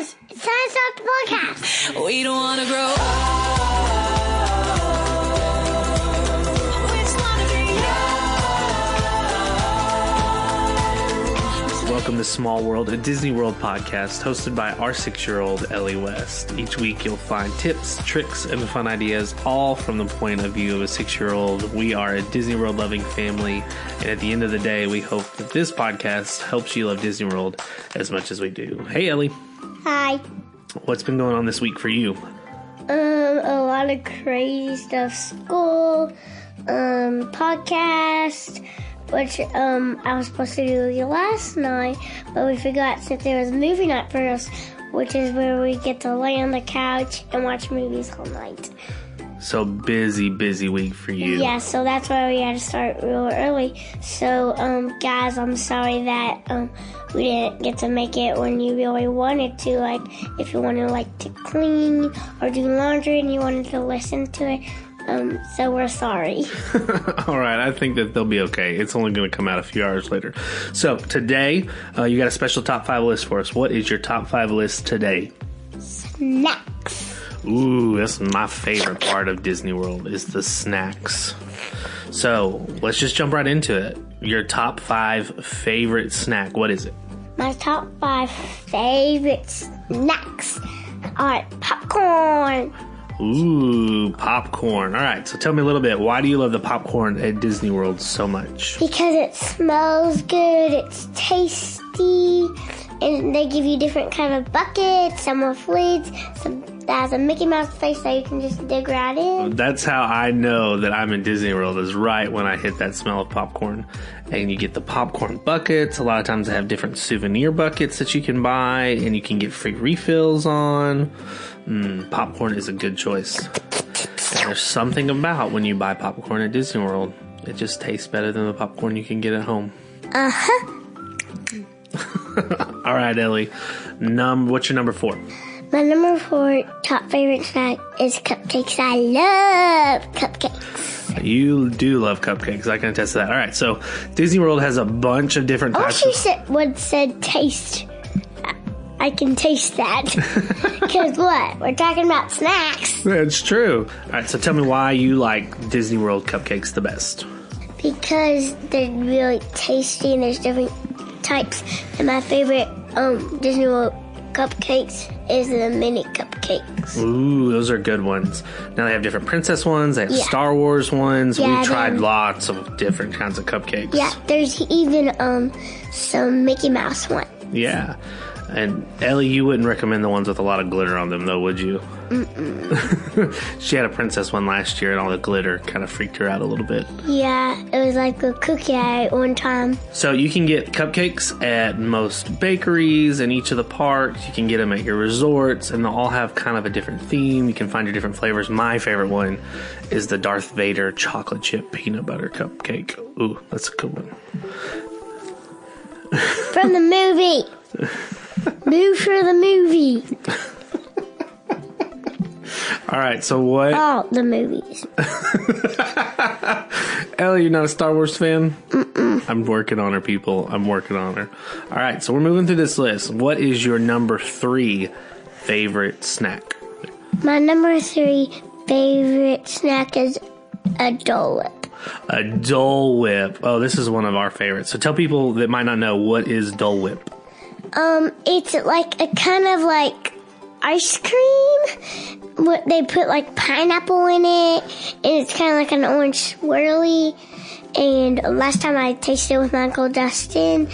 guys, it's time to the podcast. We don't wanna grow up. We just wanna be Welcome to Small World, a Disney World podcast hosted by our six year old Ellie West. Each week you'll find tips, tricks, and fun ideas, all from the point of view of a six year old. We are a Disney World loving family, and at the end of the day, we hope that this podcast helps you love Disney World as much as we do. Hey, Ellie, Hi. what's been going on this week for you? Um, a lot of crazy stuff. School, um, podcast, which um I was supposed to do last night, but we forgot since there was movie night for us, which is where we get to lay on the couch and watch movies all night. So busy, busy week for you. Yeah, so that's why we had to start real early. So, um, guys, I'm sorry that um, we didn't get to make it when you really wanted to. Like, if you wanted like to clean or do laundry and you wanted to listen to it. Um, so we're sorry. All right, I think that they'll be okay. It's only going to come out a few hours later. So today, uh, you got a special top five list for us. What is your top five list today? Snacks. Ooh, that's my favorite part of Disney World is the snacks. So let's just jump right into it. Your top five favorite snack. What is it? My top five favorite snacks are popcorn. Ooh, popcorn. All right, so tell me a little bit. Why do you love the popcorn at Disney World so much? Because it smells good, it's tasty, and they give you different kind of buckets, some with lids, some that has a Mickey Mouse face that you can just dig right in. That's how I know that I'm in Disney World is right when I hit that smell of popcorn. And you get the popcorn buckets. A lot of times they have different souvenir buckets that you can buy and you can get free refills on. Mm, popcorn is a good choice. And there's something about when you buy popcorn at Disney World. It just tastes better than the popcorn you can get at home. Uh huh. All right, Ellie. Num what's your number 4? My number four top favorite snack is cupcakes. I love cupcakes. You do love cupcakes. I can attest to that. All right, so Disney World has a bunch of different I types wish you said what said taste. I- I can taste that. Because what? We're talking about snacks. That's true. All right, so tell me why you like Disney World cupcakes the best. Because they're really tasty and there's different types. And my favorite um, Disney World cupcakes is the mini cupcakes. Ooh, those are good ones. Now they have different princess ones. They have Yeah. Star Wars ones. Yeah, we tried then- lots of different kinds of cupcakes. Yeah, there's even um some Mickey Mouse one. Yeah. And Ellie, you wouldn't recommend the ones with a lot of glitter on them, though, would you? She had a princess one last year, and all the glitter kind of freaked her out a little bit. Yeah, it was like a cookie I ate one time. So you can get cupcakes at most bakeries in each of the parks. You can get them at your resorts, and they'll all have kind of a different theme. You can find your different flavors. My favorite one is the Darth Vader chocolate chip peanut butter cupcake. Ooh, that's a good one. From the movie. Move for the movie. All right, so what? Oh, the movies. Ellie, you're not a Star Wars fan? Mm-mm. I'm working on her, people. I'm working on her. All right, so we're moving through this list. What is your number three favorite snack? My number three favorite snack is a Dole Whip. A Dole Whip. Oh, this is one of our favorites. So tell people that might not know what is Dole Whip. Um, it's like a kind of like ice cream. What they put like pineapple in it, and it's kind of like an orange swirly. And last time I tasted it with my uncle Dustin,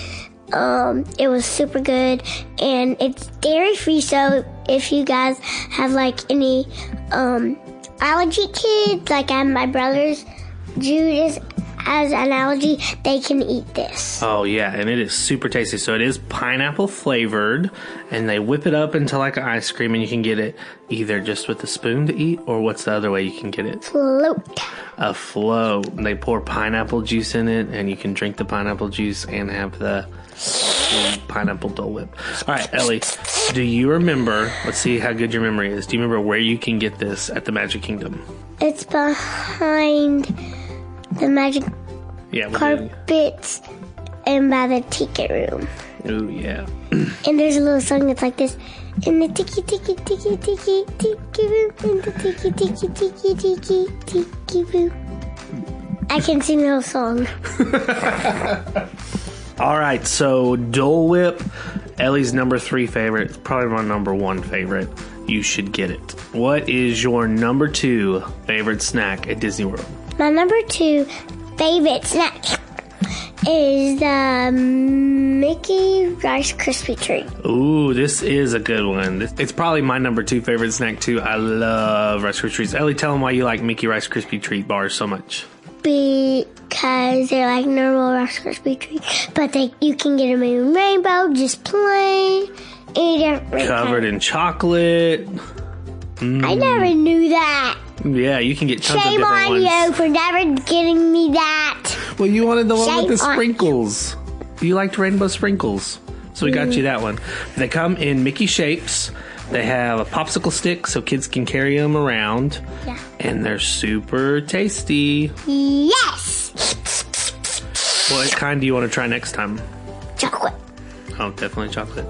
um, it was super good, and it's dairy free. So if you guys have like any um allergy kids, like I have my brothers, Judas has an allergy, they can eat this. Oh yeah, and it is super tasty. So it is pineapple flavored, and they whip it up into like an ice cream, and you can get it either just with a spoon to eat, or what's the other way you can get it? Float. A float. They pour pineapple juice in it, and you can drink the pineapple juice and have the pineapple Dole Whip. All right, Ellie, do you remember? Let's see how good your memory is. Do you remember where you can get this at the Magic Kingdom? It's behind the magic Yeah, carpets and by the Tiki Room. Oh yeah. And there's a little song that's like this. In the tiki tiki tiki tiki tiki boo. In the tiki tiki tiki tiki tiki boo. I can sing the whole song. All right, so Dole Whip, Ellie's number three favorite. Probably my number one favorite. You should get it. What is your number two favorite snack at Disney World? My number two favorite snack is the Mickey Rice Krispie treat. Ooh, this is a good one. It's probably my number two favorite snack too. I love Rice Krispie treats. Ellie, tell them why you like Mickey Rice Krispie treat bars so much. because they're like normal Rice Krispie treats, but they you can get them in rainbow, just plain, any different Covered kind. in chocolate. I never mm. knew that. Yeah, you can get tons of Shame different on ones. you for never getting me that. Well, you wanted the one Shame with the on- sprinkles. You liked rainbow sprinkles. So we got you mm. that one. They come in Mickey shapes. They have a popsicle stick so kids can carry them around. Yeah. And they're super tasty. Yes, What kind do you want to try next time? chocolate. Oh, definitely chocolate.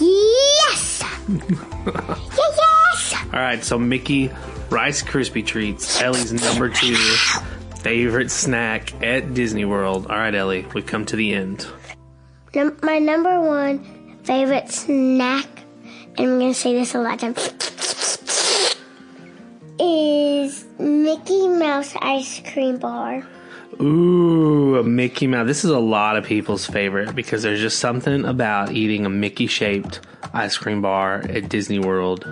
Yes, yeah, yes. All right, so Mickey Rice Krispie Treats, Ellie's number two favorite snack at Disney World. All right, Ellie, we've come to the end. Num- my number one favorite snack, and I'm gonna say this a lot of times, is Mickey Mouse ice cream bar. Ooh, a Mickey Mouse. This is a lot of people's favorite because there's just something about eating a Mickey shaped ice cream bar at Disney World.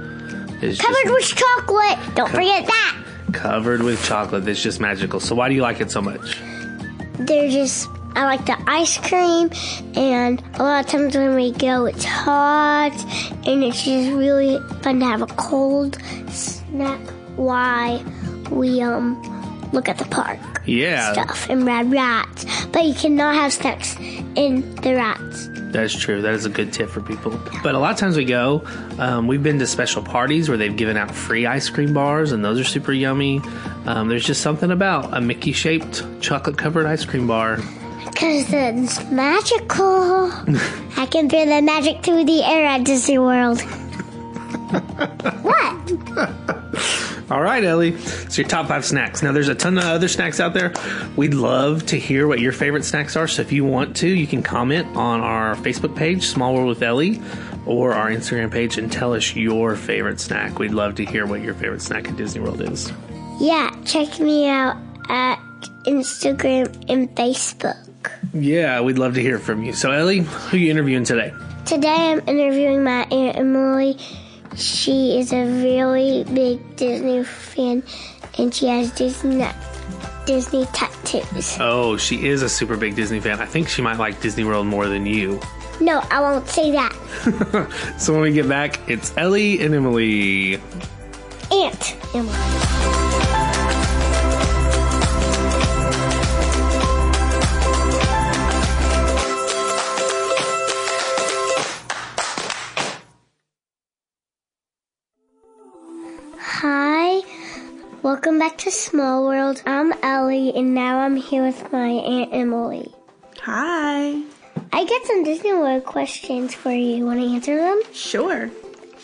It's Covered just with chocolate. Don't forget that. covered with chocolate. That's just magical. So why do you like it so much? They're just, I like the ice cream, and a lot of times when we go, it's hot, and it's just really fun to have a cold snack while we um look at the park Yeah, stuff and ride rats. But you cannot have snacks in the rats. That's true. That is a good tip for people. But a lot of times we go, um, we've been to special parties where they've given out free ice cream bars, and those are super yummy. Um, there's just something about a Mickey shaped chocolate covered ice cream bar. Because it's magical. I can feel the magic through the air at Disney World. what? All right, Ellie. So your top five snacks. Now, there's a ton of other snacks out there. We'd love to hear what your favorite snacks are. So if you want to, you can comment on our Facebook page, Small World with Ellie, or our Instagram page and tell us your favorite snack. We'd love to hear what your favorite snack at Disney World is. Yeah, check me out at Instagram and Facebook. Yeah, we'd love to hear from you. So, Ellie, who are you interviewing today? Today I'm interviewing my Aunt Emily. She is a really big Disney fan and she has Disney Disney tattoos. Oh, she is a super big Disney fan. I think she might like Disney World more than you. No, I won't say that. So when we get back, it's Ellie and Emily. Aunt Emily. Small World. I'm Ellie, and now I'm here with my Aunt Emily. Hi. I got some Disney World questions for you. Want to answer them? Sure.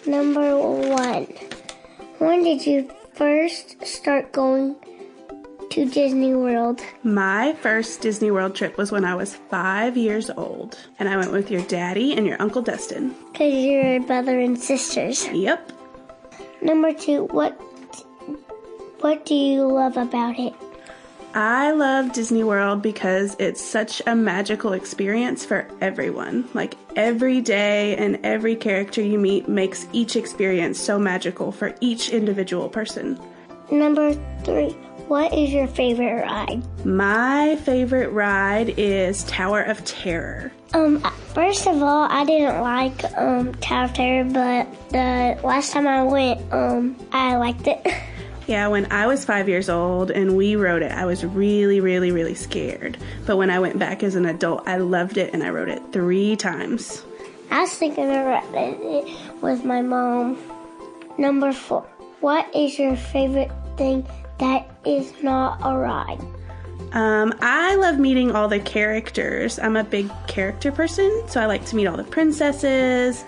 Number one. When did you first start going to Disney World? My first Disney World trip was when I was five years old, and I went with your daddy and your Uncle Dustin. Because you're brother and sisters. Yep. Number two. What What do you love about it? I love Disney World because it's such a magical experience for everyone. Like every day and every character you meet makes each experience so magical for each individual person. Number three. What is your favorite ride? My favorite ride is Tower of Terror. Um, first of all, I didn't like um Tower of Terror, but the last time I went, um, I liked it. Yeah, when I was five years old and we wrote it, I was really, really, really scared. But when I went back as an adult, I loved it and I wrote it three times. I was thinking about it with my mom. Number four. What is your favorite thing that is not a ride? Um, I love meeting all the characters. I'm a big character person, so I like to meet all the princesses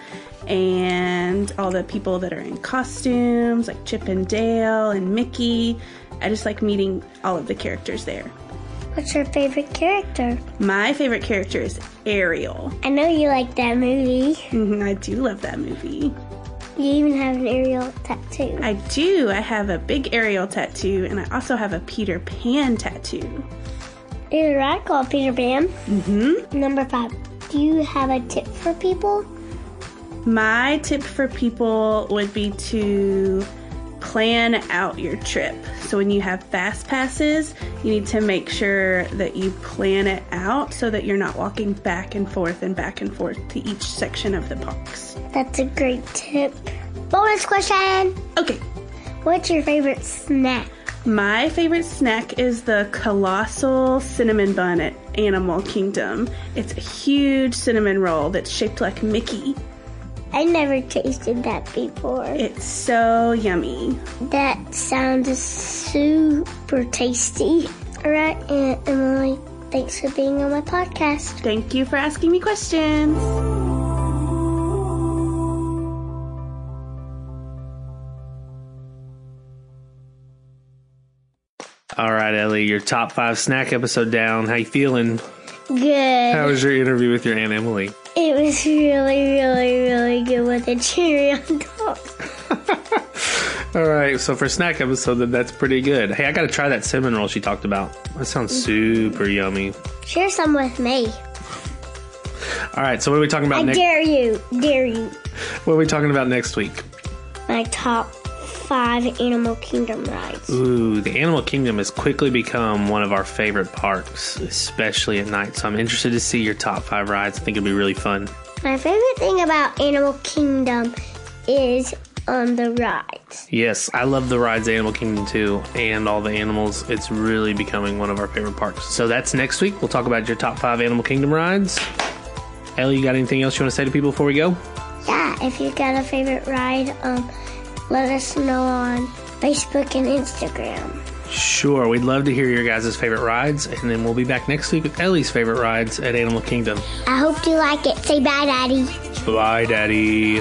and all the people that are in costumes, like Chip and Dale and Mickey. I just like meeting all of the characters there. What's your favorite character? My favorite character is Ariel. I know you like that movie. Mhm, I do love that movie. You even have an Ariel tattoo. I do. I have a big Ariel tattoo, and I also have a Peter Pan tattoo. You're right, called Peter Pan. Mm-hmm. Number five. Do you have a tip for people? My tip for people would be to plan out your trip. So when you have fast passes, you need to make sure that you plan it out so that you're not walking back and forth and back and forth to each section of the parks. That's a great tip. Bonus question. Okay, What's your favorite snack? my favorite snack is the colossal cinnamon bun at Animal Kingdom. It's a huge cinnamon roll that's shaped like Mickey. I never tasted that before. It's so yummy. That sounds super tasty. All right, Aunt Emily, thanks for being on my podcast. Thank you for asking me questions. All right, Ellie, your top five snack episode down. How you feeling? Good. How was your interview with your Aunt Emily? It was really, really, really good with a cherry on top. All right, so for snack episode, that's pretty good. Hey, I got to try that cinnamon roll she talked about. That sounds mm-hmm. super yummy. Share some with me. All right, so what are we talking about I next? dare you. Dare you. What are we talking about next week? My top five Animal Kingdom rides. Ooh, the Animal Kingdom has quickly become one of our favorite parks, especially at night. So I'm interested to see your top five rides. I think it'll be really fun. My favorite thing about Animal Kingdom is on the rides. Yes, I love the rides at Animal Kingdom too, and all the animals. It's really becoming one of our favorite parks. So that's next week. We'll talk about your top five Animal Kingdom rides. Ellie, you got anything else you want to say to people before we go? Yeah, if you got a favorite ride, um, let us know on Facebook and Instagram. Sure, we'd love to hear your guys' favorite rides, and then we'll be back next week with Ellie's favorite rides at Animal Kingdom. I hope you like it. Say bye, Daddy. Bye, Daddy.